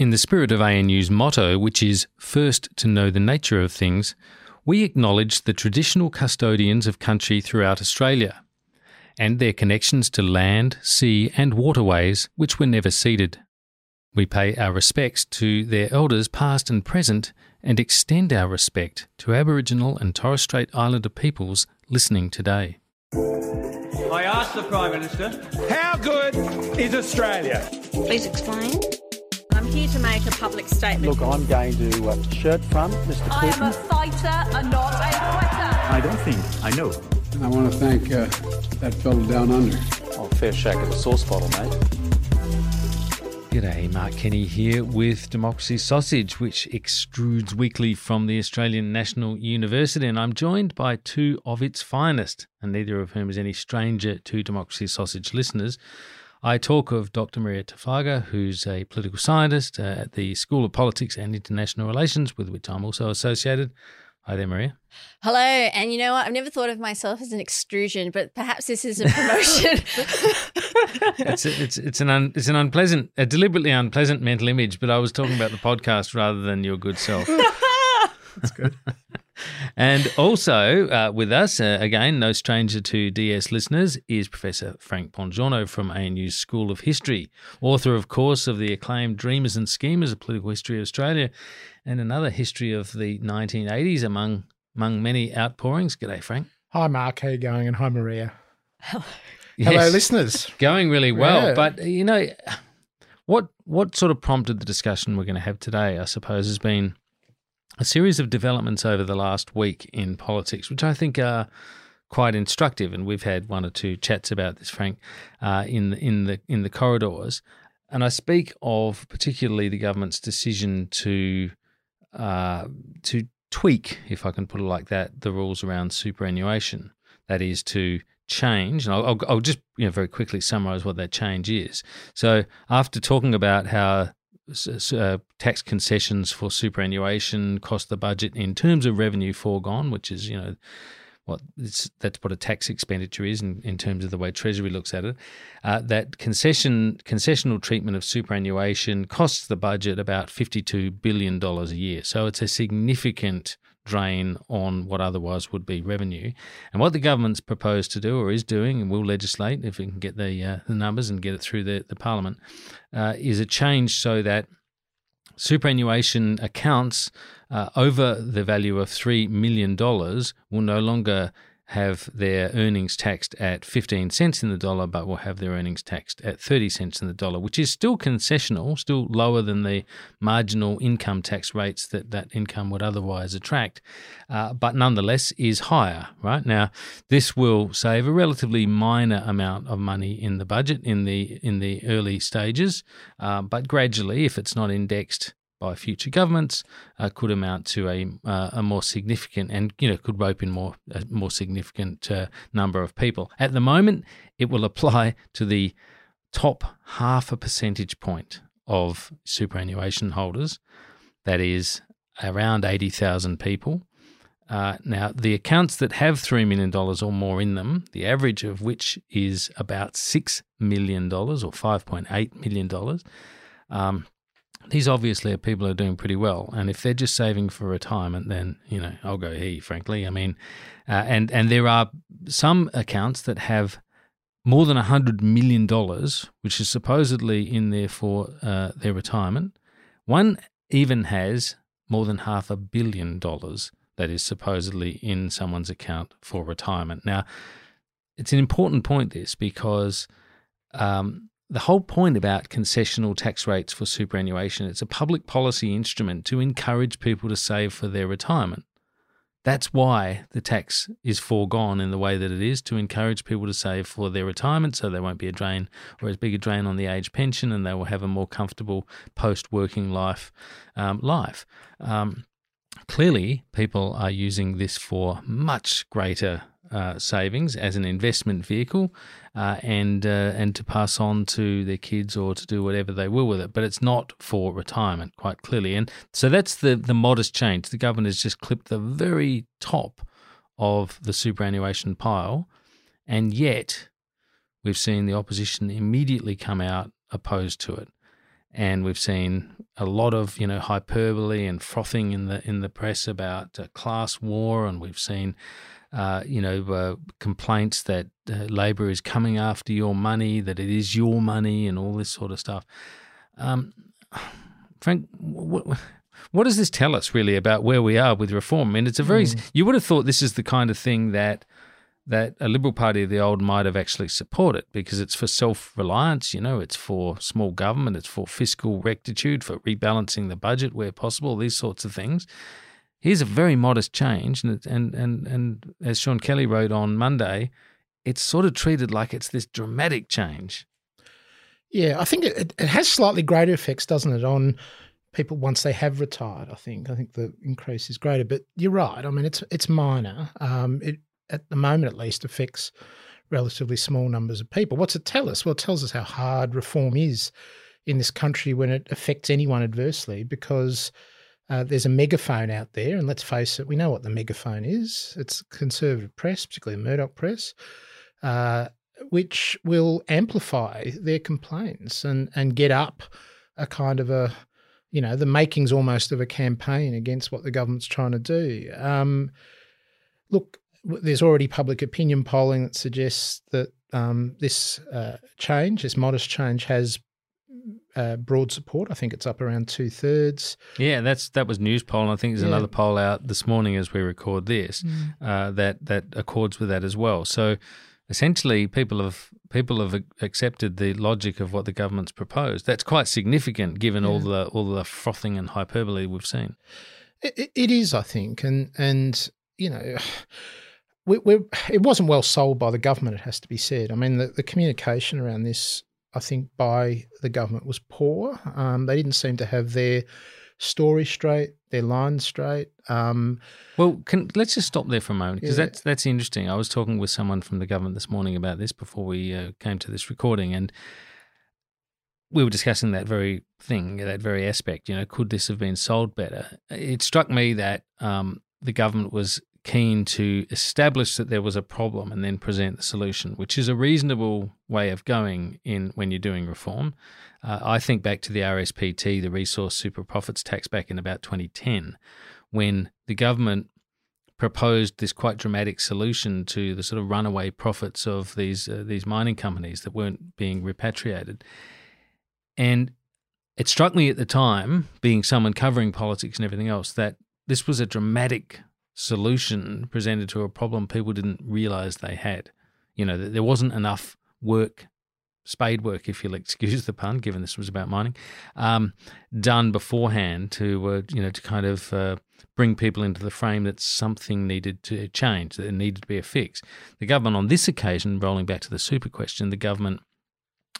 In the spirit of ANU's motto, which is first to know the nature of things, we acknowledge the traditional custodians of country throughout Australia and their connections to land, sea, and waterways which were never ceded. We pay our respects to their elders past and present and extend our respect to Aboriginal and Torres Strait Islander peoples listening today. I asked the Prime Minister, How good is Australia? Please explain. I'm here to make a public statement. Look, I'm going to uh, shirt front Mr. I am a fighter and not a quitter. I don't think I know. And I want to thank uh, that fellow down under. Oh, fair shake of the sauce bottle, mate. G'day, Mark Kenny here with Democracy Sausage, which extrudes weekly from the Australian National University, and I'm joined by two of its finest, and neither of whom is any stranger to Democracy Sausage listeners. I talk of Dr. Marija Taflaga, who's a political scientist uh, at the School of Politics and International Relations, with which I'm also associated. Hi there, Marija. Hello. And you know what? I've never thought of myself as an extrusion, but perhaps this is a promotion. it's it's it's an un, it's an unpleasant, a deliberately unpleasant mental image. But I was talking about the podcast rather than your good self. That's good. And also uh, with us, uh, again, no stranger to DS listeners, is Professor Frank Bongiorno from ANU's School of History, author, of course, of the acclaimed Dreamers and Schemers, a political history of Australia, and another history of the 1980s among among many outpourings. G'day, Frank. Hi, Mark. How you going? And hi, Marija. Hello, Yes. listeners. Going really well, Yeah. but you know, what what sort of prompted the discussion we're going to have today? I suppose has been a series of developments over the last week in politics, which I think are quite instructive, and we've had one or two chats about this, Frank, uh, in the, in the in the corridors. And I speak of particularly the government's decision to uh, to tweak, if I can put it like that, the rules around superannuation. That is to change, and I'll, I'll, just you know very quickly summarise what that change is. So after talking about how uh, tax concessions for superannuation cost the budget in terms of revenue foregone, which is you know what that's what a tax expenditure is in, in terms of the way Treasury looks at it. Uh, that concession concessional treatment of superannuation costs the budget about fifty two billion dollars a year. So it's a significant drain on what otherwise would be revenue. And what the government's proposed to do or is doing, and will legislate if it can get the uh, the numbers and get it through the the Parliament, uh, is a change so that superannuation accounts uh, over the value of $3 million will no longer have their earnings taxed at 15 cents in the dollar, but will have their earnings taxed at 30 cents in the dollar, which is still concessional, still lower than the marginal income tax rates that that income would otherwise attract, uh, but nonetheless is higher, right? Now, this will save a relatively minor amount of money in the budget in the in the early stages, uh, but gradually, if it's not indexed by future governments uh, could amount to a uh, a more significant and you know could rope in more a more significant uh, number of people. At the moment, it will apply to the top half a percentage point of superannuation holders. That is around eighty thousand people. Uh, now, the accounts that have $3 million or more in them, the average of which is about $6 million or $5.8 million, um, these obviously are people who are doing pretty well. And if they're just saving for retirement, then, you know, I'll go he, frankly. I mean, uh, and, and there are some accounts that have more than $100 million, which is supposedly in there for uh, their retirement. One even has more than half a billion dollars that is supposedly in someone's account for retirement. Now, it's an important point, this, because um, the whole point about concessional tax rates for superannuation, it's a public policy instrument to encourage people to save for their retirement. That's why the tax is foregone in the way that it is to encourage people to save for their retirement so there won't be a drain or as big a drain on the age pension and they will have a more comfortable post working life um, life. Um, clearly, people are using this for much greater uh, savings as an investment vehicle, uh, and uh, and to pass on to their kids or to do whatever they will with it. But it's not for retirement, quite clearly. And so that's the the modest change. The government has just clipped the very top of the superannuation pile, and yet we've seen the opposition immediately come out opposed to it and we've seen a lot of you know hyperbole and frothing in the in the press about uh, class war, and we've seen uh, you know uh, complaints that uh, Labor is coming after your money, that it is your money, and all this sort of stuff. Um, Frank, what, what does this tell us really about where we are with reform? I mean, it's a very mm. you would have thought this is the kind of thing that that a Liberal Party of the old might have actually supported because it's for self reliance, you know, it's for small government, it's for fiscal rectitude, for rebalancing the budget where possible, these sorts of things. Here's a very modest change, and and and and as Sean Kelly wrote on Monday, it's sort of treated like it's this dramatic change. Yeah, I think it, it has slightly greater effects, doesn't it, on people once they have retired. I think I think the increase is greater, but you're right. I mean, it's it's minor. Um, it at the moment at least, affects relatively small numbers of people. What's it tell us? Well, it tells us how hard reform is in this country when it affects anyone adversely because uh, there's a megaphone out there, and let's face it, we know what the megaphone is. It's conservative press, particularly Murdoch press, uh, which will amplify their complaints and and get up a kind of a, you know, the makings almost of a campaign against what the government's trying to do. Um, look, there's already public opinion polling that suggests that um, this uh, change, this modest change, has uh, broad support. I think it's up around two thirds. Yeah, that's that was Newspoll. And I think there's yeah. another poll out this morning as we record this mm. uh, that that accords with that as well. So essentially, people have people have accepted the logic of what the government's proposed. That's quite significant given yeah. all the all the frothing and hyperbole we've seen. it, it is, I think, and and you know we, we, it wasn't well sold by the government, it has to be said. I mean, the, the communication around this, I think, by the government was poor. Um, they didn't seem to have their story straight, their line straight. Um, well, can, let's just stop there for a moment because yeah. that's that's interesting. I was talking with someone from the government this morning about this before we uh, came to this recording, and we were discussing that very thing, that very aspect. You know, could this have been sold better? It struck me that um, the government was keen to establish that there was a problem and then present the solution, which is a reasonable way of going in when you're doing reform. Uh, I think back to the RSPT, the Resource Super Profits Tax, back in about 2010, when the government proposed this quite dramatic solution to the sort of runaway profits of these uh, these mining companies that weren't being repatriated, and it struck me at the time, being someone covering politics and everything else, that this was a dramatic solution presented to a problem people didn't realize they had. You know, there wasn't enough work, spade work, if you'll excuse the pun, given this was about mining, um, done beforehand to, uh, you know, to kind of uh, bring people into the frame that something needed to change, that needed to be a fix. The government, on this occasion, rolling back to the super question, the government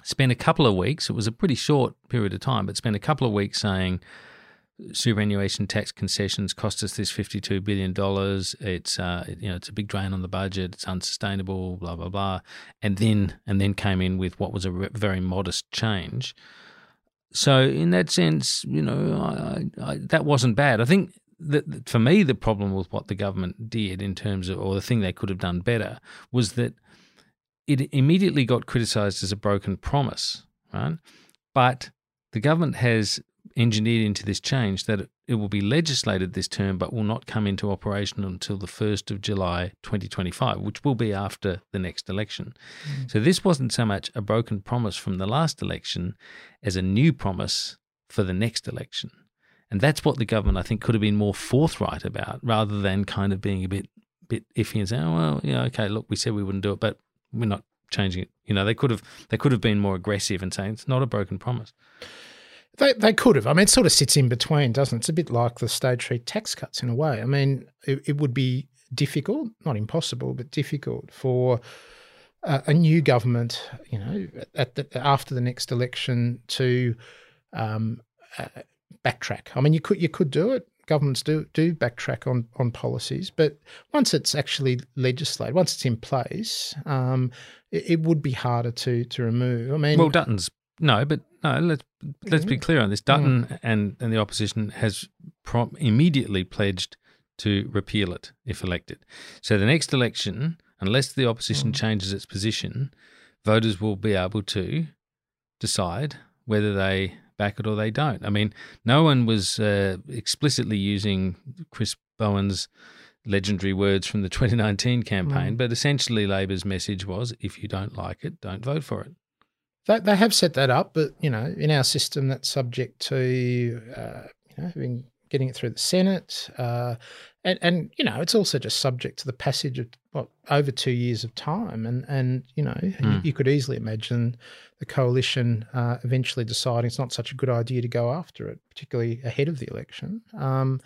spent a couple of weeks, it was a pretty short period of time, but spent a couple of weeks saying, superannuation tax concessions cost us this fifty-two billion dollars. It's uh, you know it's a big drain on the budget. It's unsustainable. Blah blah blah, and then and then came in with what was a very modest change. So in that sense, you know, I, I, that wasn't bad. I think that for me, the problem with what the government did in terms of, or the thing they could have done better, was that it immediately got criticised as a broken promise, right? But the government has engineered into this change that it will be legislated this term but will not come into operation until the 1st of July 2025, which will be after the next election. Mm. So this wasn't so much a broken promise from the last election as a new promise for the next election. And that's what the government, I think, could have been more forthright about rather than kind of being a bit bit iffy and saying, oh, well, yeah, okay, look, we said we wouldn't do it, but we're not changing it. You know, they could have they could have been more aggressive and saying it's not a broken promise. They, they could have. I mean, it sort of sits in between, doesn't it? It's a bit like the stage three tax cuts in a way. I mean, it, it would be difficult, not impossible, but difficult for a, new government, you know, at the, after the next election to um, uh, backtrack. I mean, you could you could do it. Governments do do backtrack on on policies, but once it's actually legislated, once it's in place, um, it, it, would be harder to to remove. I mean, well, Dutton's no, but no. Let's let's be clear on this. Dutton mm. and and the opposition has prom- immediately pledged to repeal it if elected. So the next election, unless the opposition mm. changes its position, voters will be able to decide whether they back it or they don't. I mean, no one was uh, explicitly using Chris Bowen's legendary words from the 2019 campaign, mm. but essentially Labor's message was if you don't like it, don't vote for it. They, they have set that up, but you know, in our system, that's subject to uh, you know having getting it through the Senate, uh, and and you know, it's also just subject to the passage of what over two years of time, and and you know, mm. you, you, could easily imagine the coalition uh, eventually deciding it's not such a good idea to go after it, particularly ahead of the election. Um,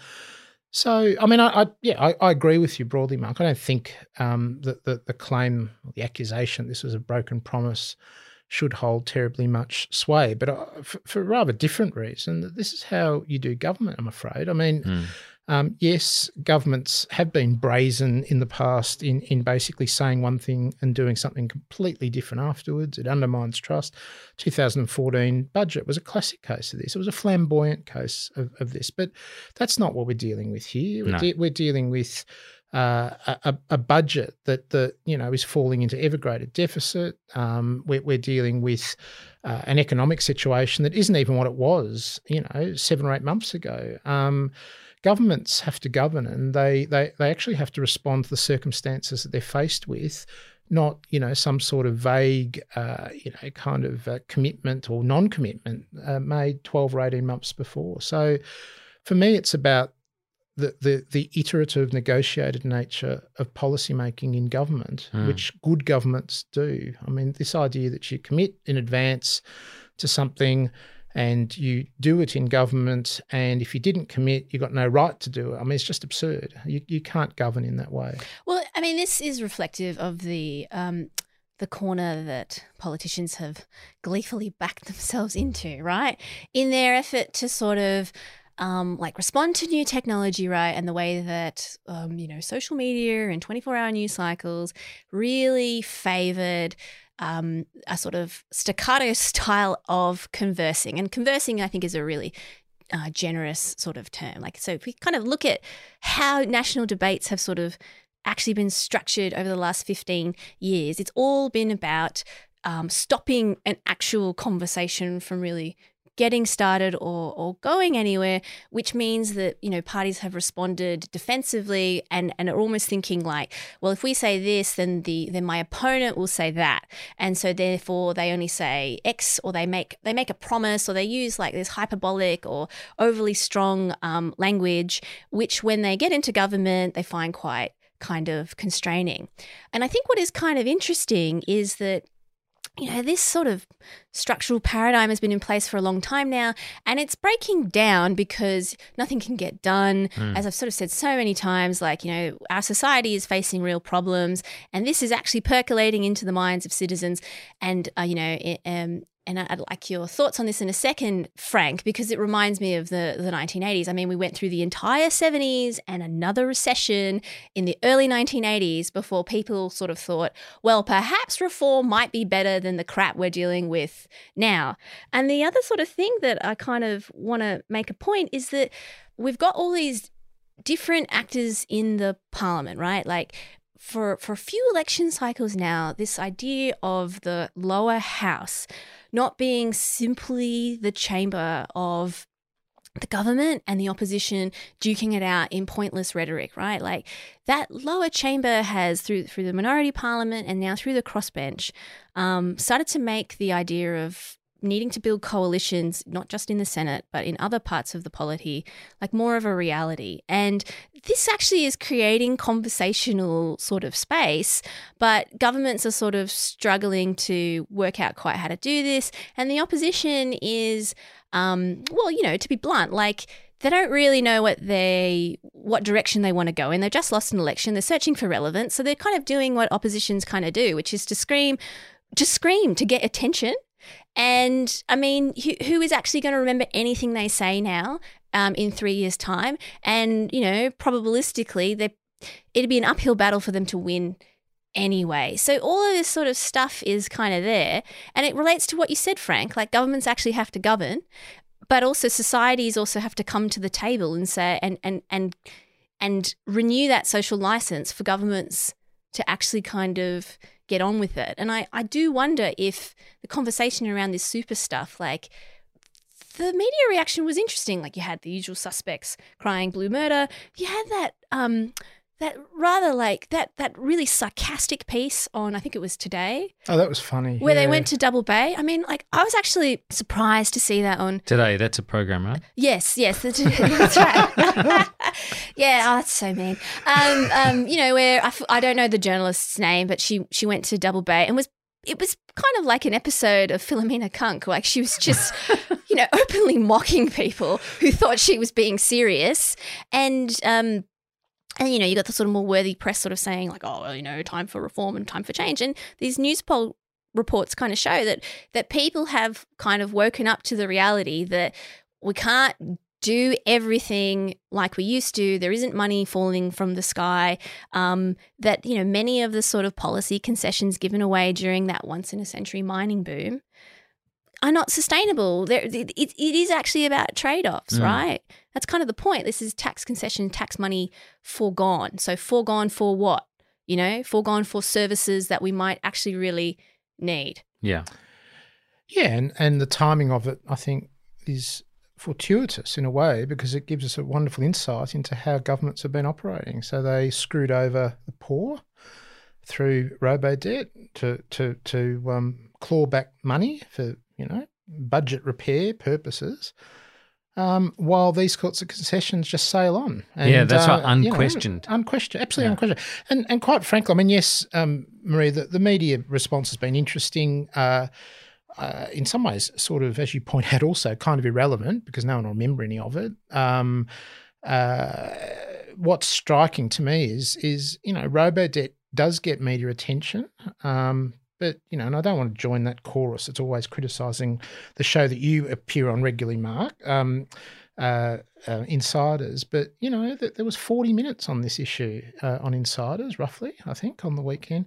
so, I mean, I, I yeah, I, I, agree with you broadly, Mark. I don't think um, that the, the claim, the accusation, this was a broken promise, should hold terribly much sway. But uh, for, for, a rather different reason, this is how you do government. I'm afraid. I mean. Mm um, yes, governments have been brazen in the past in, in basically saying one thing and doing something completely different afterwards. It undermines trust. 2014 budget was a classic case of this. It was a flamboyant case of, of this, but that's not what we're dealing with here. We're, de- we're, dealing with uh, a, a, budget that the you know is falling into ever greater deficit. Um, we're, we're, dealing with uh, an economic situation that isn't even what it was, you know, seven or eight months ago. Um, governments have to govern and they, they, they actually have to respond to the circumstances that they're faced with, not, you know, some sort of vague, uh, you know, kind of uh, commitment or non commitment uh, made 12 or 18 months before. So for me, it's about the, the, the iterative, negotiated nature of policymaking in government, mm. which good governments do. I mean, this idea that you commit in advance to something and you do it in government, and if you didn't commit, you've got no right to do it. I mean, it's just absurd. You, you can't govern in that way. Well, I mean, this is reflective of the. Um, the corner that politicians have gleefully backed themselves into, right? In their effort to sort of um, like respond to new technology, right? And the way that, um, you know, social media and 24 hour news cycles really favored um, a sort of staccato style of conversing. And conversing, I think, is a really uh, generous sort of term. Like, so if we kind of look at how national debates have sort of actually been structured over the last 15 years, it's all been about um, stopping an actual conversation from really getting started or, or going anywhere, which means that, you know, parties have responded defensively and, and are almost thinking like, well, if we say this, then the then my opponent will say that. And so therefore they only say X or they make they make a promise or they use like this hyperbolic or overly strong um, language, which when they get into government, they find quite kind of constraining. And I think what is kind of interesting is that you know, this sort of structural paradigm has been in place for a long time now, and it's breaking down because nothing can get done. Mm. As I've sort of said so many times, like, you know, our society is facing real problems, and this is actually percolating into the minds of citizens. And, uh, you know, it, um, and I'd like your thoughts on this in a second, Frank, because it reminds me of the, the 1980s. I mean, we went through the entire 70s and another recession in the early 1980s before people sort of thought, well, perhaps reform might be better than the crap we're dealing with now. And the other sort of thing that I kind of want to make a point is that we've got all these different actors in the parliament, right? Like for for a few election cycles now, this idea of the lower house not being simply the chamber of the government and the opposition duking it out in pointless rhetoric, right? Like that lower chamber has through through the minority parliament and now through the crossbench um, started to make the idea of needing to build coalitions, not just in the Senate, but in other parts of the polity, like more of a reality. And this actually is creating conversational sort of space, but governments are sort of struggling to work out quite how to do this. And the opposition is, um, well, you know, to be blunt, like they don't really know what they what direction they want to go in. They've just lost an election. They're searching for relevance, so they're kind of doing what oppositions kind of do, which is to scream, to scream to get attention. And I mean, who, who is actually going to remember anything they say now um, in three years' time? And you know, probabilistically, they it'd be an uphill battle for them to win anyway. So all of this sort of stuff is kind of there, and it relates to what you said, Frank. Like governments actually have to govern, but also societies also have to come to the table and say and and and and renew that social license for governments to actually kind of get on with it. And I, I do wonder if the conversation around this super stuff, like the media reaction was interesting. Like you had the usual suspects crying blue murder. You had that um that rather like that that really sarcastic piece on I think it was today Oh, that was funny. where they went to Double Bay. I mean, like I was actually surprised to see that on Today, that's a program, right? Yes, yes, that's, that's right. yeah, oh, that's so mean. Um, um, you know, where I, f- I don't know the journalist's name, but she she went to Double Bay and was it was kind of like an episode of Philomena Cunk. Like she was just, you know, openly mocking people who thought she was being serious, and um, and you know, you got the sort of more worthy press sort of saying like, oh, well, you know, time for reform and time for change, and these Newspoll reports kind of show that that people have kind of woken up to the reality that we can't do everything like we used to. There isn't money falling from the sky. Um, that you know, many of the sort of policy concessions given away during that once in a century mining boom are not sustainable. There, it, it it is actually about trade offs, Mm. right? That's kind of the point. This is tax concession, tax money foregone. So foregone for what? You know, foregone for services that we might actually really need. Yeah. Yeah, and, and the timing of it, I think, is fortuitous in a way because it gives us a wonderful insight into how governments have been operating. So they screwed over the poor through Robodebt to to to um, claw back money for you know budget repair purposes. Um, while these sorts of concessions just sail on, Yeah, that's right, you know, unquestioned. unquestioned, absolutely Yeah. unquestioned. And and quite frankly, I mean, yes, um, Marija, the, the media response has been interesting. Uh, uh, in some ways, sort of, as you point out, also kind of irrelevant because no one will remember any of it. Um, uh, what's striking to me is, is you know, Robodebt does get media attention, um, but you know, and I don't want to join that chorus. It's always criticising the show that you appear on regularly, Mark. Um, uh, uh, insiders, but you know th- there was 40 minutes on this issue uh, on insiders, roughly, I think, on the weekend,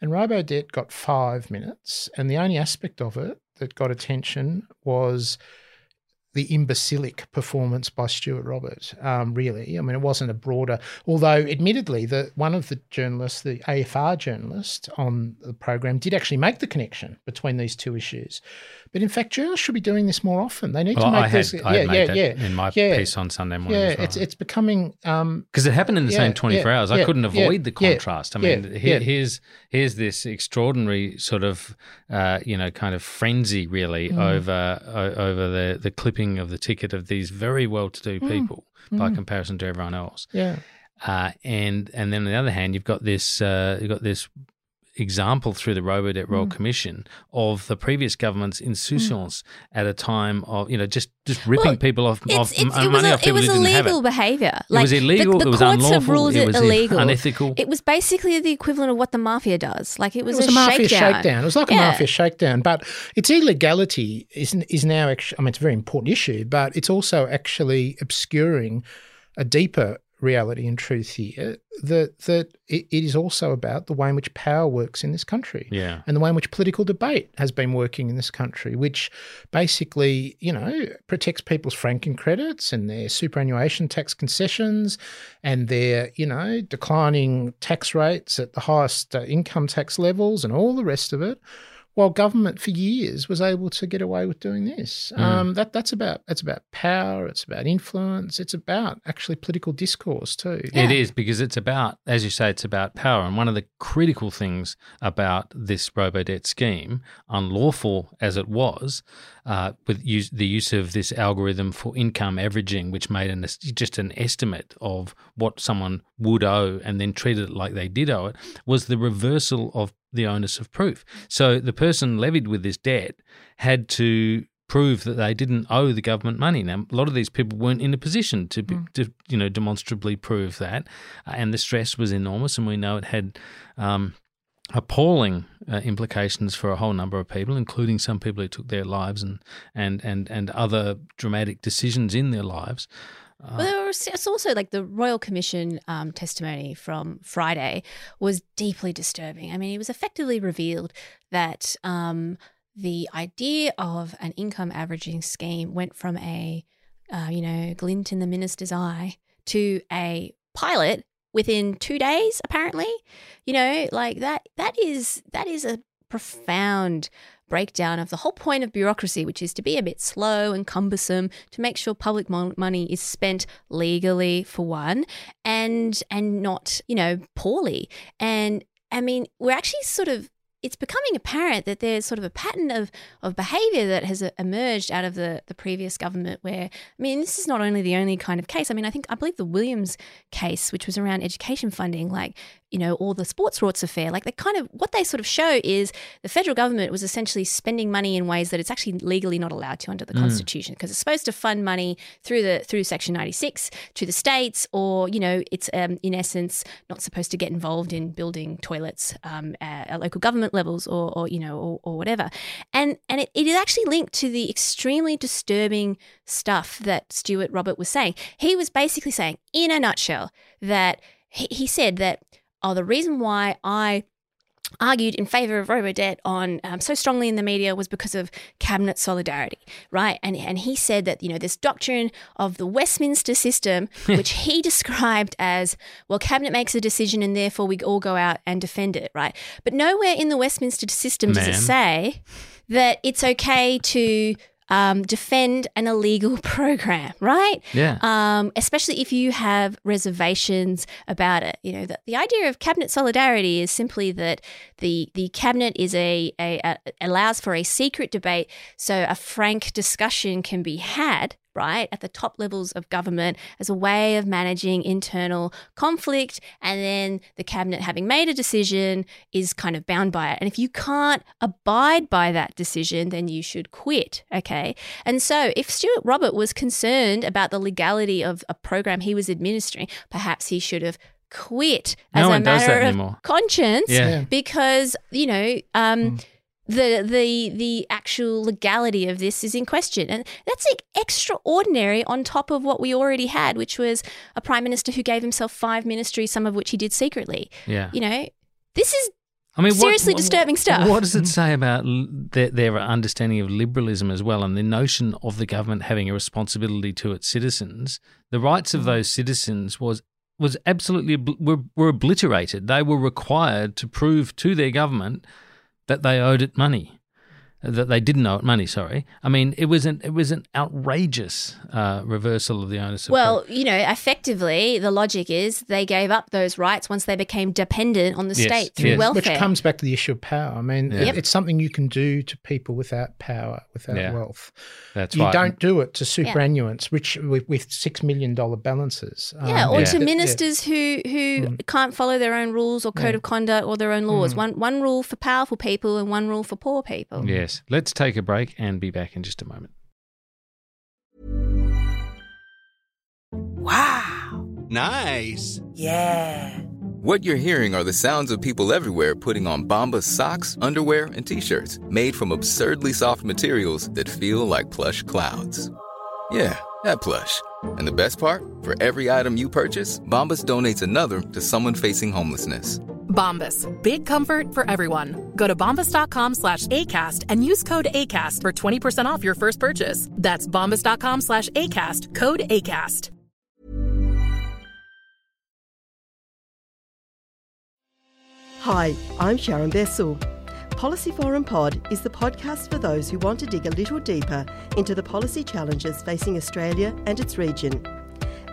and Robodebt got five minutes, and the only aspect of it that got attention was the imbecilic performance by Stuart Robert. Um, really, I mean, it wasn't a broader. Although, admittedly, the one of the journalists, the AFR journalist on the program, did actually make the connection between these two issues. But in fact, journalists should be doing this more often. They need Well, to make I had, this. I had yeah, made yeah, that yeah. in my yeah. piece on Sunday morning. Yeah, as well. it's it's becoming. Um, because it happened in the Yeah, same 24 yeah, hours. I couldn't avoid the contrast. I mean, yeah, he- yeah. here's here's this extraordinary sort of uh, you know kind of frenzy really Mm. over o- over the the clipping of the ticket of these very well-to-do Mm. people by comparison to everyone else. yeah, Uh, and and then on the other hand, you've got this uh, you've got this example through the Robodebt Mm. Royal Commission of the previous government's insouciance at a time of you know just just ripping Well, people off, It's, off it's, m- it was, money a, off it was who didn't have illegal it. behavior. It was illegal, The, the it was courts have unlawful, ruled it was illegal. unethical. It was basically the equivalent of what the mafia does. Like it was, it was a, mafia shakedown. shakedown. It was like a mafia shakedown, but its illegality is is now actually. I mean, it's a very important issue, but it's also actually obscuring a deeper reality and truth here that that it, is also about the way in which power works in this country Yeah. and the way in which political debate has been working in this country, which basically, you know, protects people's franking credits and their superannuation tax concessions and their, you know, declining tax rates at the highest uh, income tax levels and all the rest of it. While government for years was able to get away with doing this, um, that that's about it's about power, it's about influence, it's about actually political discourse too. It is because it's about, as you say, it's about power. And one of the critical things about this Robodebt scheme, unlawful as it was, uh, with use, the use of this algorithm for income averaging, which made an, just an estimate of what someone would owe and then treated it like they did owe it, was the reversal of the onus of proof. So the person levied with this debt had to prove that they didn't owe the government money. Now, a lot of these people weren't in a position to, be, to you know, demonstrably prove that, uh, and the stress was enormous, and we know it had. Um, appalling uh, implications for a whole number of people, including some people who took their lives and and and and other dramatic decisions in their lives. Well, there was, it's also like the Royal Commission um, testimony from Friday was deeply disturbing. I mean, it was effectively revealed that um, the idea of an income averaging scheme went from a, uh, you know, glint in the minister's eye to a pilot within two days. Apparently, you know, like that. That is that is a profound breakdown of the whole point of bureaucracy, which is to be a bit slow and cumbersome to make sure public mon- money is spent legally for one, and and not you know poorly. And I mean, we're actually sort of it's becoming apparent that there's sort of a pattern of, of behavior that has uh, emerged out of the, the previous government where, I mean, this is not only the only kind of case. I mean, I think, I believe the Williams case, which was around education funding, like, you know, or the sports rorts affair, like they kind of, what they sort of show is the federal government was essentially spending money in ways that it's actually legally not allowed to under the Mm. Constitution because it's supposed to fund money through the, through Section 96 to the states or, you know, it's um, in essence not supposed to get involved in building toilets um, at, at local government levels or, or you know, or, or whatever. And, and it, it is actually linked to the extremely disturbing stuff that Stuart Robert was saying. He was basically saying, in a nutshell, that he, he said that, oh, the reason why I argued in favor of Robodebt on um, so strongly in the media was because of cabinet solidarity, right? And and he said that you know this doctrine of the Westminster system, which he described as well, cabinet makes a decision and therefore we all go out and defend it, right? But nowhere in the Westminster system does it say that it's okay to um, defend an illegal program, right? Yeah. Um, especially if you have reservations about it. You know, the, the idea of cabinet solidarity is simply that the the cabinet is a, a, a allows for a secret debate, so a frank discussion can be had. Right at the top levels of government as a way of managing internal conflict, and then the cabinet, having made a decision, is kind of bound by it. And if you can't abide by that decision, then you should quit. Okay. And so, if Stuart Robert was concerned about the legality of a program he was administering, perhaps he should have quit No as a one does that matter of anymore. conscience Yeah. Yeah. because, you know, um, the the the actual legality of this is in question and that's like extraordinary on top of what we already had which was a prime minister who gave himself five ministries some of which he did secretly Yeah. you know this is I mean, seriously what- disturbing stuff What does it say about their, their understanding of liberalism as well, and the notion of the government having a responsibility to its citizens? The rights of mm. those citizens was was absolutely were, were obliterated. They were required to prove to their government that they owed it money, that they didn't owe it money. Sorry, I mean it was an it was an outrageous uh, reversal of the onus of well you know effectively the logic is they gave up those rights once they became dependent on the Yes, state through yes. welfare Which comes back to the issue of power. I mean, Yeah. it- it's something you can do to people without power, without Yeah. wealth. That's you right. don't do it to superannuants, which with, with six million dollar balances. Yeah, Um, or Yeah. to yeah. ministers who who can't follow their own rules or code of conduct or their own laws. One one rule for powerful people and one rule for poor people. Yes. Let's take a break and be back in just a moment. Wow. Nice. Yeah. What you're hearing are the sounds of people everywhere putting on Bombas socks, underwear, and t-shirts made from absurdly soft materials that feel like plush clouds. Yeah, that plush. And the best part? For every item you purchase, Bombas donates another to someone facing homelessness. Bombas. Big comfort for everyone. Go to bombas.com slash ACAST and use code ACAST for 20% off your first purchase. That's bombas.com slash ACAST. Code ACAST. Hi, I'm Sharon Bessell. Policy Forum Pod is the podcast for those who want to dig a little deeper into the policy challenges facing Australia and its region.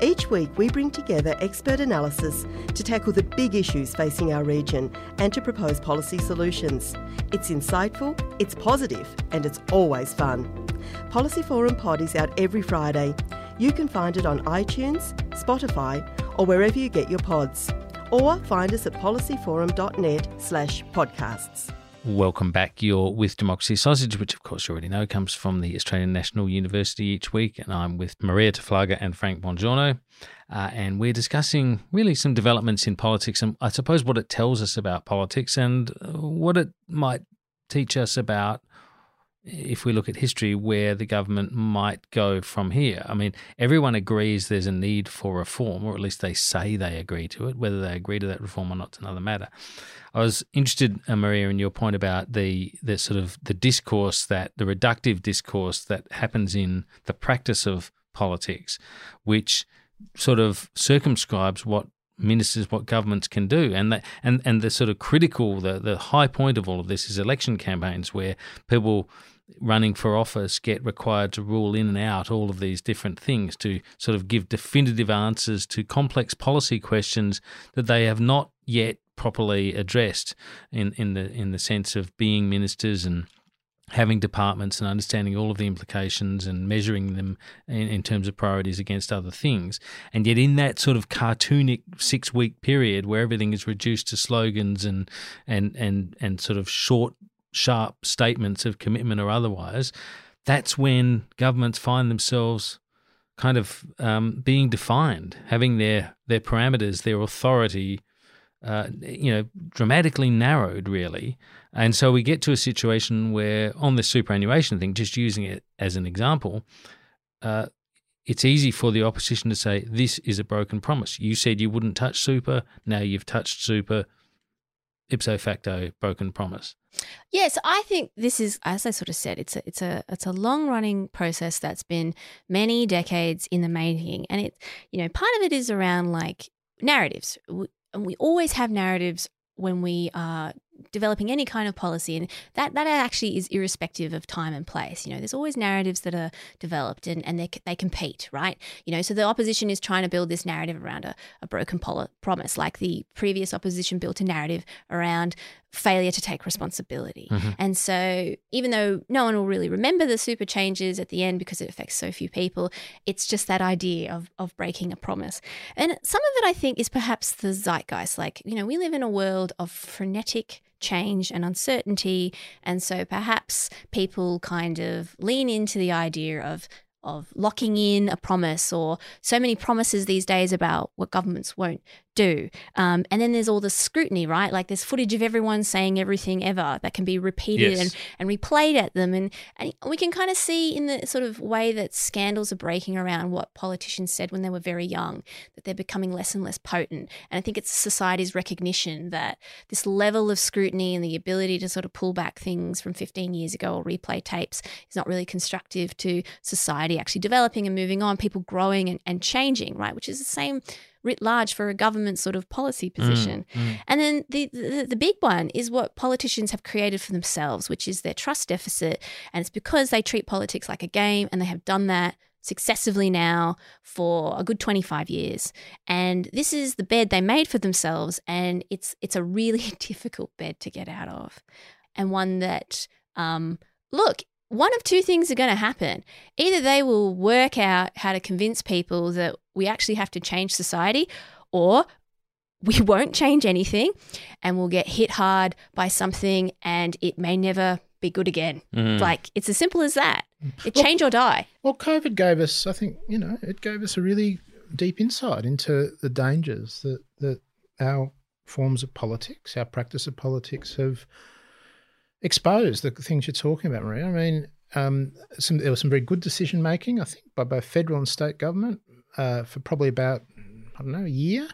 Each week, we bring together expert analysis to tackle the big issues facing our region and to propose policy solutions. It's insightful, it's positive, and it's always fun. Policy Forum Pod is out every Friday. You can find it on iTunes, Spotify, or wherever you get your pods. Or find us at policyforum.net slash podcasts. Welcome back. You're with Democracy Sausage, which of course you already know comes from the Australian National University each week. And I'm with Marija Taflaga and Frank Bongiorno. Uh, and we're discussing really some developments in politics and I suppose what it tells us about politics and uh, what it might teach us about if we look at history, where the government might go from here. I mean, everyone agrees there's a need for reform, or at least they say they agree to it. Whether they agree to that reform or not is another matter. I was interested, uh, Marija, in your point about the the sort of the discourse that the reductive discourse that happens in the practice of politics, which sort of circumscribes what ministers what governments can do and that and and the sort of critical the the high point of all of this is election campaigns where people running for office get required to rule in and out all of these different things to sort of give definitive answers to complex policy questions that they have not yet properly addressed in, in the in the sense of being ministers and having departments and understanding all of the implications and measuring them in, in, terms of priorities against other things. And yet, in that sort of cartoonic six week period where everything is reduced to slogans and and and and sort of short sharp statements of commitment or otherwise, that's when governments find themselves kind of um, being defined, having their their parameters, their authority, uh, you know, dramatically narrowed, really. And so we get to a situation where, on the superannuation thing, just using it as an example, uh, it's easy for the opposition to say this is a broken promise. You said you wouldn't touch super, now you've touched super. Ipso facto, broken promise. Yes, I think this is, as I sort of said, it's a it's a it's a long running process that's been many decades in the making, and it you know part of it is around like narratives, and we always have narratives when we are developing any kind of policy and that that actually is irrespective of time and place you know there's always narratives that are developed and, and they, they compete right you know so the opposition is trying to build this narrative around a, a broken pol- promise like the previous opposition built a narrative around failure to take responsibility. Mm-hmm. And so, even though no one will really remember the super changes at the end because it affects so few people, it's just that idea of, of breaking a promise. And some of it, I think, is perhaps the zeitgeist. Like, you know, we live in a world of frenetic change and uncertainty. And so, perhaps people kind of lean into the idea of of locking in a promise or so many promises these days about what governments won't do. Um, and then there's all the scrutiny, right? Like there's footage of everyone saying everything ever that can be repeated yes. and, and replayed at them. And, and we can kind of see in the sort of way that scandals are breaking around what politicians said when they were very young, that they're becoming less and less potent. And I think it's society's recognition that this level of scrutiny and the ability to sort of pull back things from 15 years ago or replay tapes is not really constructive to society actually developing and moving on, people growing and, and changing, right? Which is the same writ large for a government sort of policy mm, position. Mm, mm. And then the, the, the big one is what politicians have created for themselves, which is their trust deficit. And it's because they treat politics like a game and they have done that successively now for a good 25 years and this is the bed they made for themselves and it's it's a really difficult bed to get out of and one that um, look one of two things are going to happen. Either they will work out how to convince people that we actually have to change society, or we won't change anything and we'll get hit hard by something and it may never be good again. Mm. Like it's as simple as that. It well, change or die. Well, COVID gave us, I think, you know, it gave us a really deep insight into the dangers that, that our forms of politics, our practice of politics have exposed the things you're talking about, Marija. I mean, um, some, there was some very good decision making, I think, by both federal and state government uh, for probably about, I don't know, a year.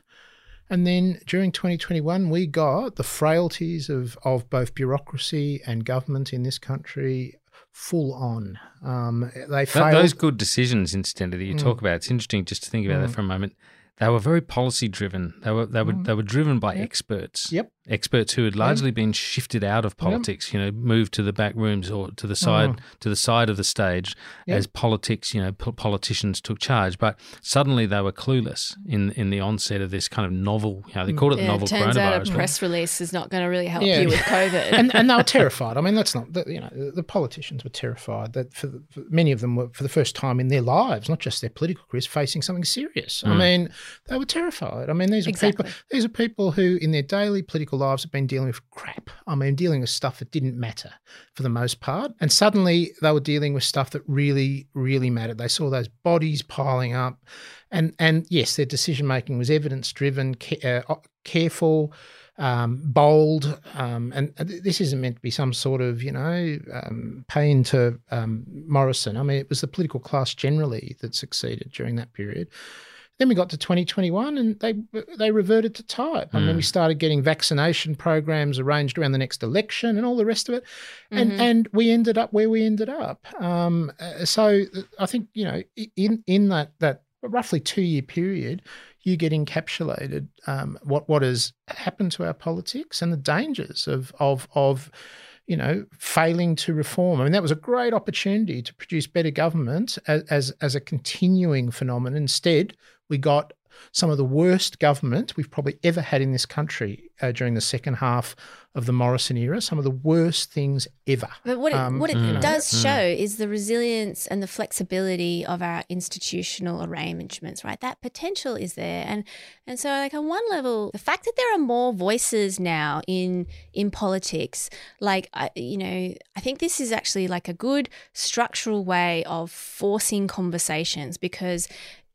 And then during 2021, we got the frailties of, of both bureaucracy and government in this country full on. Um, they failed. Those good decisions, incidentally, that you mm. talk about, it's interesting just to think about mm. that for a moment. They were very policy driven. They were they were Mm. they were driven by Yep. experts. Yep. Experts who had largely been shifted out of politics, you know, moved to the back rooms or to the side Mm. to the side of the stage Yep. as politics, you know, po- politicians took charge. But suddenly they were clueless in in the onset of this kind of novel. You know, they called it the Yeah, novel it turns out a press release is not going to really help Yeah. you with COVID. and, and they were terrified. I mean, that's not the, you know the, the politicians were terrified that for, the, for many of them were for the first time in their lives, not just their political careers, facing something serious. I Mm. mean, they were terrified. I mean, these are Exactly. people. These are people who, in their daily political lives, have been dealing with crap. I mean, dealing with stuff that didn't matter for the most part, and suddenly they were dealing with stuff that really, really mattered. They saw those bodies piling up, and and yes, their decision making was evidence driven, ca- uh, careful um, bold, um, and this isn't meant to be some sort of you know um, pain to um, Morrison. I mean, it was the political class generally that succeeded during that period. Then we got to 2021, and they they reverted to type. And then we started getting vaccination programs arranged around the next election, and all the rest of it, and Mhm. and we ended up where we ended up. Um, so I think you know in in that that roughly two year period, you get encapsulated um, what what has happened to our politics and the dangers of of of you know failing to reform. I mean, that was a great opportunity to produce better government as as, as a continuing phenomenon. Instead, we got some of the worst government we've probably ever had in this country uh, during the second half of the Morrison era. Some of the worst things ever. But what it, Um, what it you know, does mm. show is the resilience and the flexibility of our institutional arrangements, right? That potential is there, and and so like on one level, the fact that there are more voices now in in politics, like I, you know, I think this is actually like a good structural way of forcing conversations because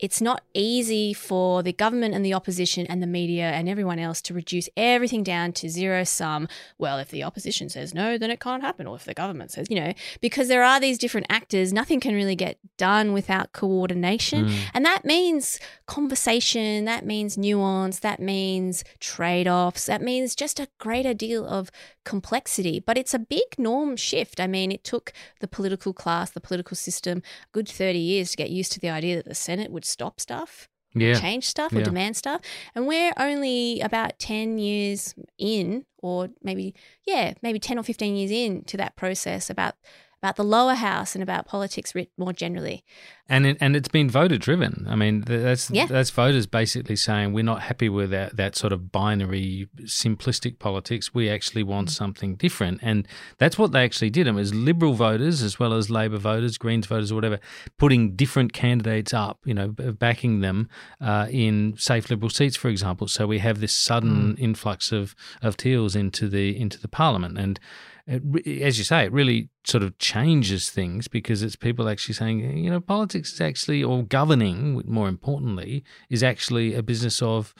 it's not easy for the government and the opposition and the media and everyone else to reduce everything down to zero sum. Well, if the opposition says no, then it can't happen. Or if the government says, you know, because there are these different actors, nothing can really get done without coordination. Mm. And that means conversation, that means nuance, that means trade offs, that means just a greater deal of complexity. But it's a big norm shift. I mean, it took the political class, the political system, a good 30 years to get used to the idea that the Senate would stop stuff. Yeah. Change stuff or Yeah. demand stuff. And we're only about 10 years in, or maybe, yeah, maybe 10 or 15 years in to that process about about the lower house and about politics writ more generally. and it, and it's been voter driven. I mean, that's Yeah. that's voters basically saying we're not happy with that that sort of binary, simplistic politics. We actually want something different, and that's what they actually did. It was Liberal voters as well as Labor voters, Greens voters, or whatever, putting different candidates up. You know, backing them uh, in safe Liberal seats, for example. So we have this sudden influx of of Teals into the into the Parliament, and it, as you say, it really sort of changes things because it's people actually saying, you know, politics is actually, or governing, more importantly, is actually a business of,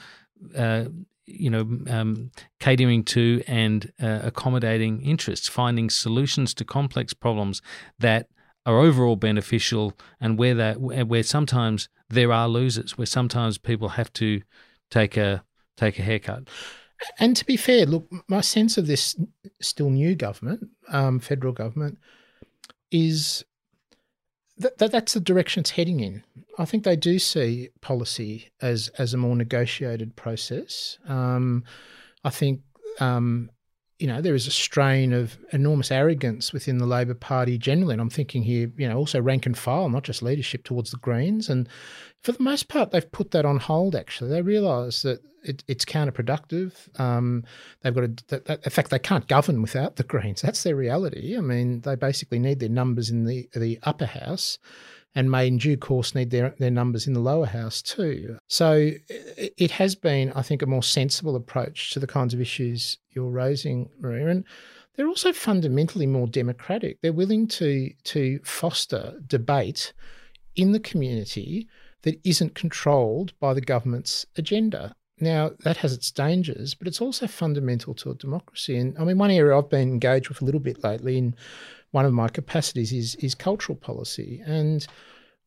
uh, you know, um, catering to and uh, accommodating interests, finding solutions to complex problems that are overall beneficial, and where that where sometimes there are losers, where sometimes people have to take a take a haircut. And to be fair, look, my sense of this still new government, um, federal government, is that, that that's the direction it's heading in. I think they do see policy as as a more negotiated process. Um, I think um, you know there is a strain of enormous arrogance within the Labor Party generally, and I'm thinking here, you know, also rank and file, not just leadership towards the Greens, and for the most part, they've put that on hold. Actually, they realise that it, it's counterproductive. Um, they've got to, that, that, in fact, they can't govern without the Greens. That's their reality. I mean, they basically need their numbers in the the upper house, and may in due course need their their numbers in the lower house too. So it, has been, I think, a more sensible approach to the kinds of issues you're raising, Marija, and. They're also fundamentally more democratic. They're willing to to foster debate in the community that isn't controlled by the government's agenda. Now, that has its dangers, but it's also fundamental to a democracy. And I mean, one area I've been engaged with a little bit lately in one of my capacities is, is cultural policy. And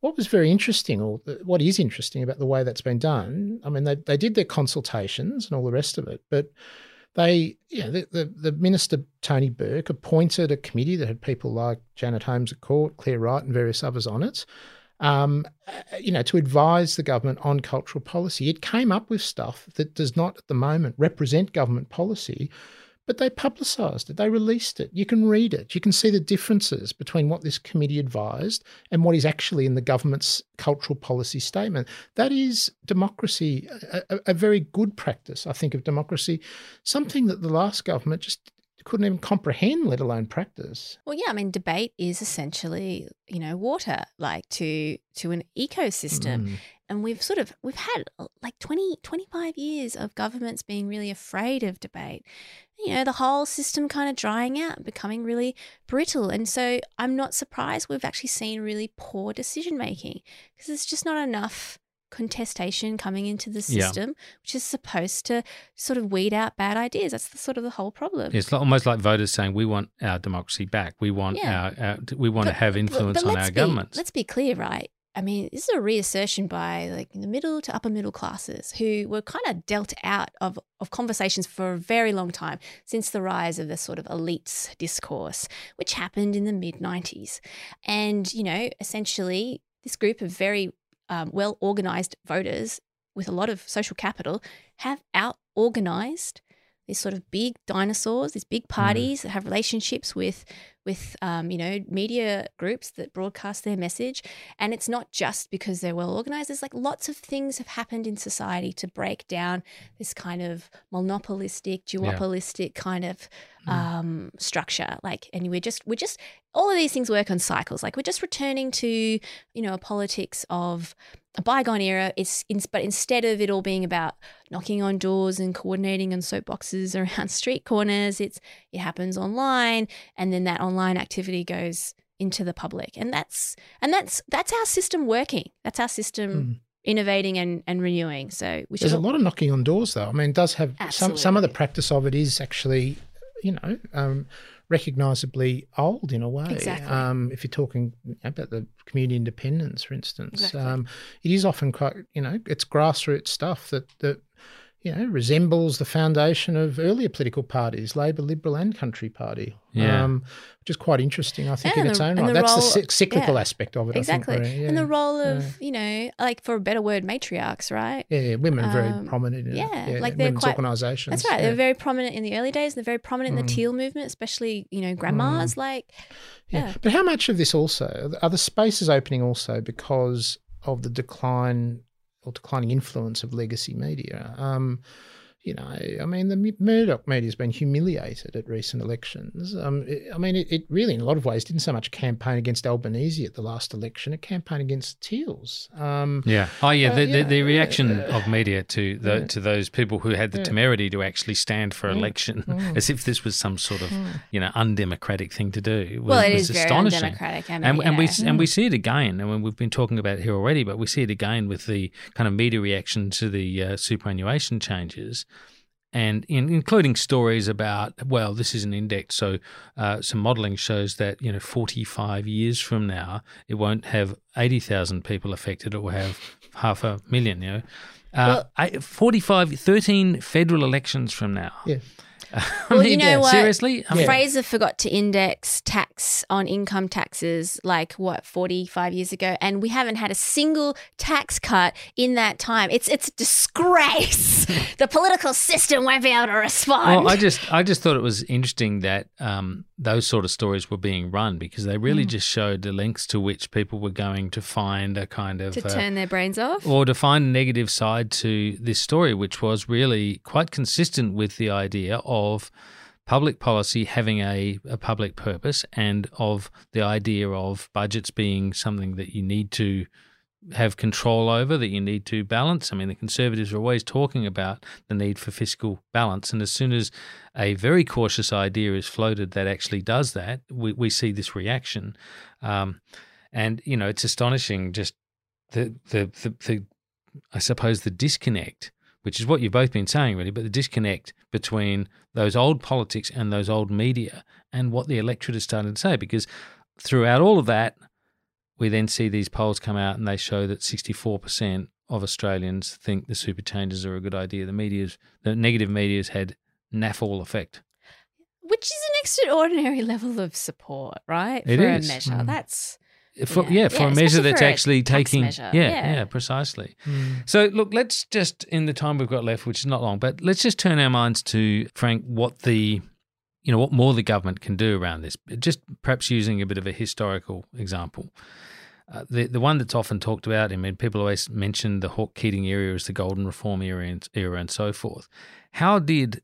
what was very interesting, or what is interesting about the way that's been done, I mean, they, they did their consultations and all the rest of it, but they, know, the, the, the minister, Tony Burke, appointed a committee that had people like Janet Holmes à Court, Clare Wright, and various others on it. um, you know, to advise the government on cultural policy. It came up with stuff that does not at the moment represent government policy, but they publicised it, they released it. You can read it, you can see the differences between what this committee advised and what is actually in the government's cultural policy statement. That is democracy, a, a, very good practice, I think, of democracy, something that the last government just couldn't even comprehend, let alone practice. Well, yeah, I mean, debate is essentially, you know, water, like to to an ecosystem. Mm. And we've sort of we've had like 20 25 years of governments being really afraid of debate. You know, the whole system kind of drying out, becoming really brittle. And so I'm not surprised we've actually seen really poor decision making because there's just not enough contestation coming into the Yeah. system, which is supposed to sort of weed out bad ideas. That's the sort of the whole problem. It's almost like voters saying we want our democracy back. We want Yeah. our, our we want to have influence but on our be- governments. Let's be clear, right? I mean, this is a reassertion by like the middle to upper middle classes who were kind of dealt out of, of conversations for a very long time since the rise of the sort of elites discourse, which happened in the mid 90s. And, you know, essentially, this group of very um, well organized voters with a lot of social capital have out organized these sort of big dinosaurs, these big parties that have relationships with with um, you know media groups that broadcast their message, and it's not just because they're well organized. There's like lots of things have happened in society to break down this kind of monopolistic, duopolistic kind of um, structure. Like, and we're just we're just all of these things work on cycles. Like we're just returning to you know a politics of a bygone era. It's in, but instead of it all being about knocking on doors and coordinating on soapboxes around street corners, it's it happens online, and then that online activity goes into the public, and that's and that's that's our system working. That's our system innovating and, and renewing. So we. There's a lot of knocking on doors, though. I mean, it does have some some of the practice of it is actually, you know, um, recognisably old in a way. Exactly. Um, if you're talking about the community independents, for instance, Exactly. um, it is often quite, you know, it's grassroots stuff that that you know resembles the foundation of earlier political parties, Labor, Liberal, and Country Party. Yeah. Um, which is quite interesting, I think, Yeah, in its the- own right. the That's the role- cy- cyclical yeah. aspect of it. exactly, I think. And the role of you know, like for a better word, matriarchs, right? Yeah, women are very Um, prominent in yeah, like they're women's quite- organisations. That's right. They're very prominent in the early days. They're very prominent in the Mm. teal movement, especially you know grandmas. Like, Yeah. yeah. But how much of this also are the spaces opening also because of the decline or declining influence of legacy media? Um, you know, I mean, the Murdoch media has been humiliated at recent elections. Um, it- I mean, it, it really, in a lot of ways, didn't so much campaign against Albanese at the last election; it campaigned against Teals. Um, Yeah. Oh, yeah. uh, The, the, the reaction yeah. of media to the, Yeah. to those people who had the Yeah. temerity to actually stand for Mm. election, Mm. as if this was some sort of Mm. you know undemocratic thing to do. Was, Well, it was is very astonishing. undemocratic, I mean, and, you and we know. and we see it again. I And we've been talking about it here already, but we see it again with the kind of media reaction to the uh, superannuation changes. And in, including stories about, well, this is an index, so uh, some modelling shows that you know, forty-five years from now, it won't have eighty thousand people affected; it will have half a million. You know, uh, eight- 45, 13 federal elections from now. Yeah. I Well, mean, you know what? Seriously, I mean, Fraser forgot to index tax on income taxes like what 45 years ago and we haven't had a single tax cut in that time. It's it's a disgrace. the political system won't be able to respond. Well, I just I just thought it was interesting that um, those sort of stories were being run because they really Mm. just showed the lengths to which people were going to find a kind of to uh, turn their brains off. or to find a negative side to this story, which was really quite consistent with the idea of public policy having a, a public purpose and of the idea of budgets being something that you need to have control over, that you need to balance. I mean, the Conservatives are always talking about the need for fiscal balance. And as soon as a very cautious idea is floated that actually does that, we, we see this reaction. Um, and, you know, it's astonishing just the, the, the, the, I suppose, the disconnect, which is what you've both been saying, really, but the disconnect between those old politics and those old media and what the electorate is starting to say. Because throughout all of that, we then see these polls come out and they show that 64% of Australians think the super changes are a good idea. The media's, the negative media's had naff all effect. Which is an extraordinary level of support, right? It For is. a measure. Mm. That's For, Yeah. yeah. for Yeah, a measure that's actually taking. measure. Yeah, Yeah. yeah, precisely. So, look, let's just, in the time we've got left, which is not long, but let's just turn our minds to, Frank, what the, you know, what more the government can do around this. Just perhaps using a bit of a historical example. Uh, the the one that's often talked about, I mean, people always mention the Hawke Keating era as the golden reform era and, era and so forth. How did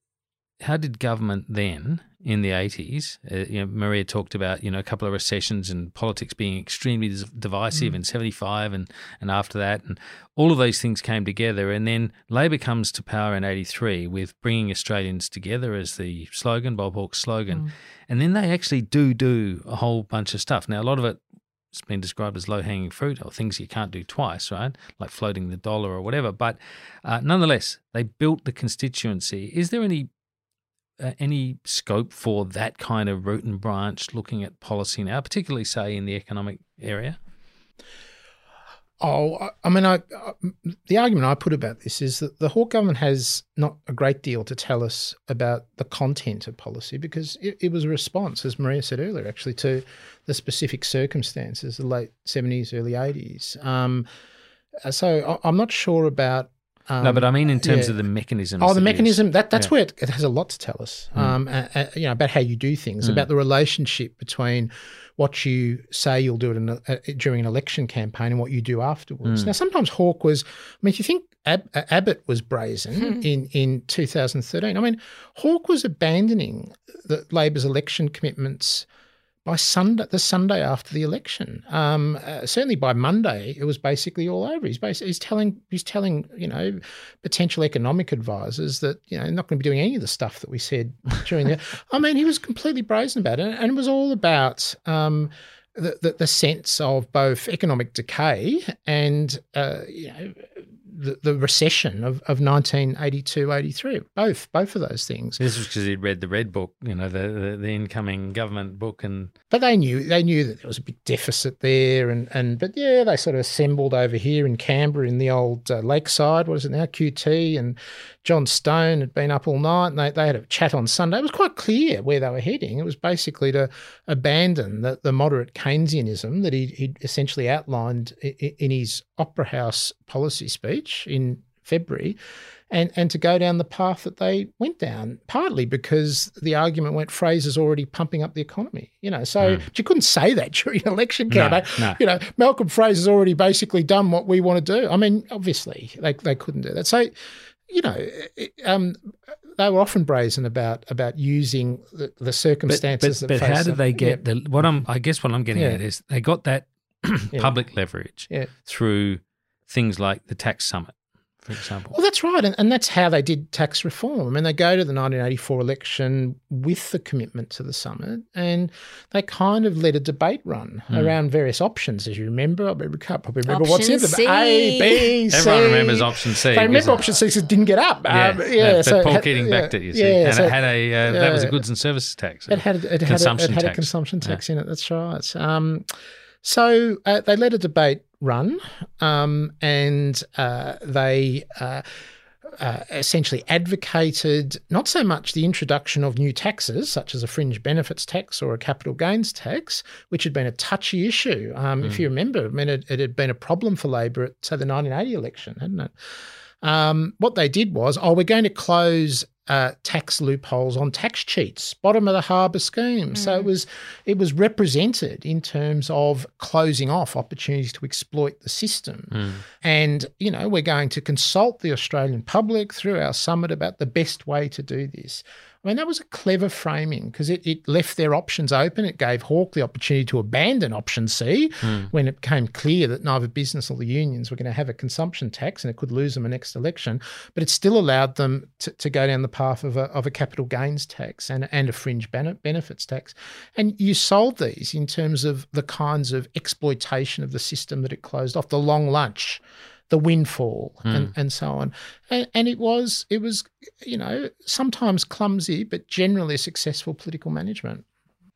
how did government then in the 80s, uh, you know, Marija talked about, you know, a couple of recessions and politics being extremely divisive Mm. in 75 and, and after that. And all of those things came together. And then Labor comes to power in 83 with bringing Australians together as the slogan, Bob Hawke's slogan. Mm. And then they actually do do a whole bunch of stuff. Now, a lot of it has been described as low hanging fruit or things you can't do twice, right? Like floating the dollar or whatever. But uh, nonetheless, they built the constituency. Is there any uh, any scope for that kind of root and branch looking at policy now, particularly say in the economic area? Oh, I- mean, I, I, the argument I put about this is that the Hawke government has not a great deal to tell us about the content of policy because it, it was a response, as Marija said earlier, actually to the specific circumstances, the late seventies, early eighties. Um, so I, I'm not sure about. Um, no, but I mean in terms yeah. of the mechanism. Oh, the mechanism that that's Yeah. where it, it has a lot to tell us. Mm. Um, uh, uh, you know about how you do things, Mm. about the relationship between what you say you'll do at an, uh, during an election campaign and what you do afterwards. Mm. Now, sometimes Hawke was. I mean, if you think Ab- uh, Abbott was brazen Hmm. in in 2013, I mean, Hawke was abandoning the Labor's election commitments by Sunday, the Sunday after the election. Um, uh, certainly by Monday, it was basically all over. He's basically he's telling he's telling you know potential economic advisors that you know not going to be doing any of the stuff that we said during the. I mean, he was completely brazen about it, and it was all about. Um, the, the, the sense of both economic decay and uh, you know the, the recession of, of 1982 83 both both of those things This was because he'd read the Red Book, you know, the, the, the incoming government book, and But they knew they knew that there was a big deficit there, and and but yeah, they sort of assembled over here in Canberra in the old uh, Lakeside. What is it now? QT and John Stone had been up all night, and they, they had a chat on Sunday. It was quite clear where they were heading. It was basically to abandon the, the moderate Keynesianism that he he essentially outlined i- i- in his Opera House policy speech in February. And, and to go down the path that they went down, partly because the argument went Fraser's already pumping up the economy. You know, so hmm. but you couldn't say that during an election No, campaign. no. You know, Malcolm Fraser's already basically done what we want to do. I mean, obviously they they couldn't do that. So, you know, it- um, they were often brazen about about using the, the but, circumstances. but, that but how did they get Yeah. the what I'm I guess what I'm getting Yeah. at is they got that public leverage through things like the tax summit, for example. Well, that's right. And, and that's how they did tax reform. I mean, they go to the 1984 election with the commitment to the summit and they kind of let a debate run Hmm. around various options, as you remember. I remember- can't probably remember what's in them. C. A, B, C. Everyone remembers option C. They because remember it- option C 'cause it didn't get up. Yeah, Um, yeah, but so it Paul had- Keating yeah, backed it, you see, yeah, and so it had a uh, that was a goods and services tax. It had, it had, consumption a, it had a tax. consumption Yeah. tax in it. That's right. Um, so uh, they let a debate run, um, and uh, they uh, uh, essentially advocated not so much the introduction of new taxes, such as a fringe benefits tax or a capital gains tax, which had been a touchy issue. Um, If Mm. you remember, I mean, it, it had been a problem for Labor at, say, the 1980 election, hadn't it? Um, what they did was, oh, we're going to close uh, tax loopholes on tax cheats, bottom of the harbour scheme. So it was it was represented in terms of closing off opportunities to exploit the system. Hmm. And, you know, we're going to consult the Australian public through our summit about the best way to do this. I mean, that was a clever framing because it, it left their options open. It gave Hawke the opportunity to abandon option C Hmm. when it became clear that neither business or the unions were going to have a consumption tax and it could lose them a next election. But it still allowed them to, to go down the path of a, of a capital gains tax and, and a fringe bene- benefits tax. And you sold these in terms of the kinds of exploitation of the system that it closed off, the long lunch the windfall and, Hmm. and so on. And, and it was it was you know sometimes clumsy but generally successful political management.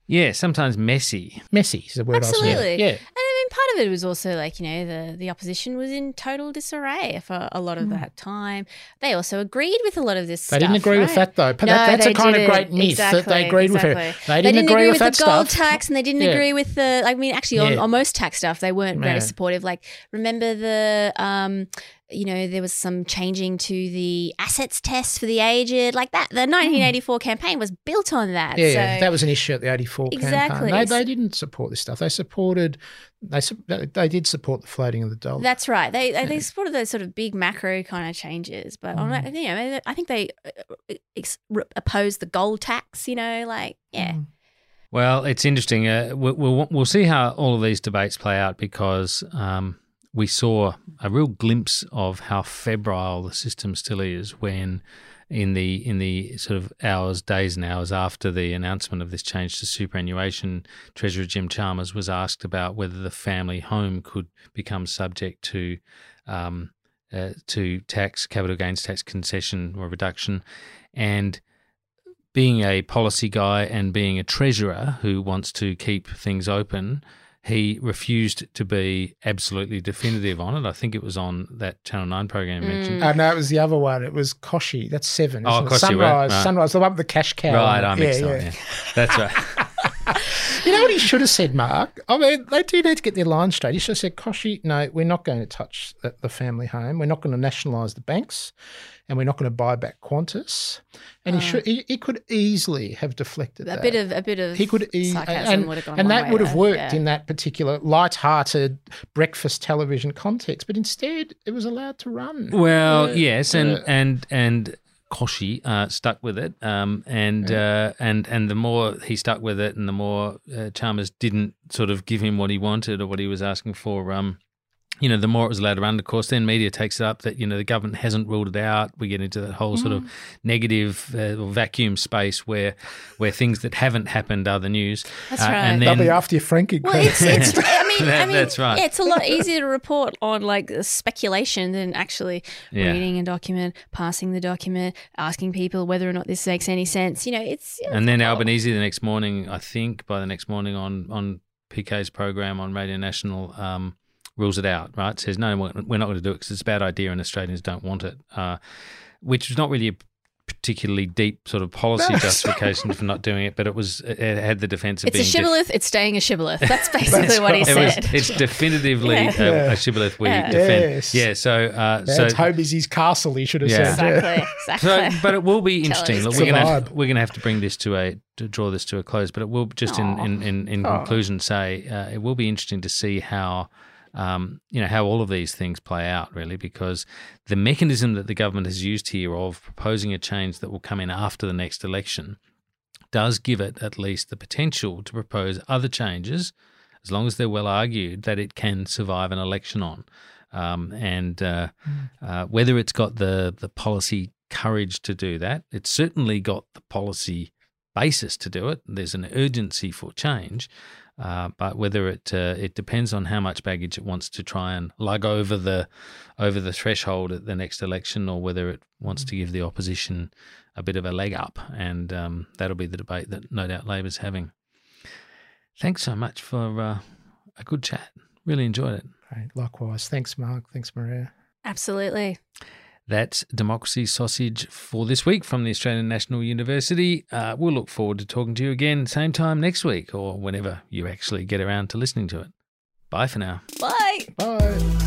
Yeah, sometimes messy. Messy is the word I was Absolutely. Yeah. And And part of it was also like you know the the opposition was in total disarray for a lot of that time. They also agreed with a lot of this. Stuff. They stuff, didn't agree with that though. But No, that, that's a kind didn't. of great myth that they Exactly, agreed with exactly. her. They didn't, agree, agree with, with that the gold stuff. tax, and they didn't Yeah. agree with the. I mean, actually, on, Yeah. on most tax stuff, they weren't Yeah. very supportive. Like, remember the, um, you know, there was some changing to the assets test for the aged, like that. The 1984 campaign was built on that. Hmm. Yeah, so, yeah, that was an issue at the '84 Exactly. campaign. They, they didn't support this stuff. They supported. They they did support the floating of the dollar. That's right. They they they supported those sort of big macro kind of changes, but Mm. that, you know, I think they uh, ex- re- opposed the gold tax. You know, like yeah, Mm. Well, it's interesting. Uh, we'll, we'll we'll see how all of these debates play out because um, we saw a real glimpse of how febrile the system still is when, in the in the sort of hours, days, and hours after the announcement of this change to superannuation, Treasurer Jim Chalmers was asked about whether the family home could become subject to. Um, uh, to tax, capital gains tax concession or reduction, and being a policy guy and being a treasurer who wants to keep things open, he refused to be absolutely definitive on it. I think it was on that Channel 9 program you mentioned. Uh, no, it was the other one. It was Kochie. That's seven. Oh? Kochie, Sunrise. right. Sunrise. The one with the cash cow. right. I mixed yeah, up. yeah. Yeah. That's right. You know what he should have said, Mark? I mean, they do need to get their line straight. He should have said, Kochie, no, we're not going to touch the, the family home. We're not going to nationalise the banks and we're not going to buy back Qantas. And he Ah. should he, he could easily have deflected a that. bit of a bit of he could e- sarcasm and, would have gone and that way would have there, worked yeah. in that particular light-hearted breakfast television context but instead it was allowed to run Well, Uh, yes, and uh, and and Kochie uh, stuck with it, um, and uh, and and the more he stuck with it, and the more uh, Chalmers didn't sort of give him what he wanted or what he was asking for. Um, you know, the more it was allowed to run. Of course, then media takes it up that you know the government hasn't ruled it out. We get into that whole sort Mm. of negative uh, or vacuum space where where things that haven't happened are the news. That's Uh, right. And they'll then be after you franking Well, it's, it's I mean, That- I mean, that's right. Yeah, it's a lot easier to report on like speculation than actually Yeah. reading a document, passing the document, asking people whether or not this makes any sense. You know, it's yeah, and then Albanese the next morning, I think by the next morning on on PK's program on Radio National, um, rules it out. Right, says no, we're we're not going to do it because it's a bad idea and Australians don't want it. Uh, which is not really a particularly deep sort of policy That's justification for not doing it, but it was it had the defence of it's a being. def- shibboleth. it's staying a shibboleth. That's basically what he it said. was, it's definitively Yeah. a, Yeah. a shibboleth we Yeah. defend. Yes. Yeah, so uh, that's so home is his castle he should have Yeah. said exactly, exactly. so, but it will be interesting. Look, we're gonna have, we're gonna have to bring this to a to draw this to a close. But it will just in in in, in Aw. conclusion say uh, it will be interesting to see how. Um, you know how all of these things play out, really, because the mechanism that the government has used here of proposing a change that will come in after the next election does give it at least the potential to propose other changes, as long as they're well argued, that it can survive an election on. Um, and uh, uh, whether it's got the the policy courage to do that, it's certainly got the policy basis to do it. There's an urgency for change, uh, but whether it uh, it depends on how much baggage it wants to try and lug over the over the threshold at the next election, or whether it wants to give the opposition a bit of a leg up, and um, that'll be the debate that no doubt Labor's having. Thanks so much for uh, a good chat. Really enjoyed it. Great. likewise thanks mark thanks Marija Absolutely. That's Democracy Sausage for this week from the Australian National University. Uh, we'll look forward to talking to you again same time next week or whenever you actually get around to listening to it. Bye for now. Bye. bye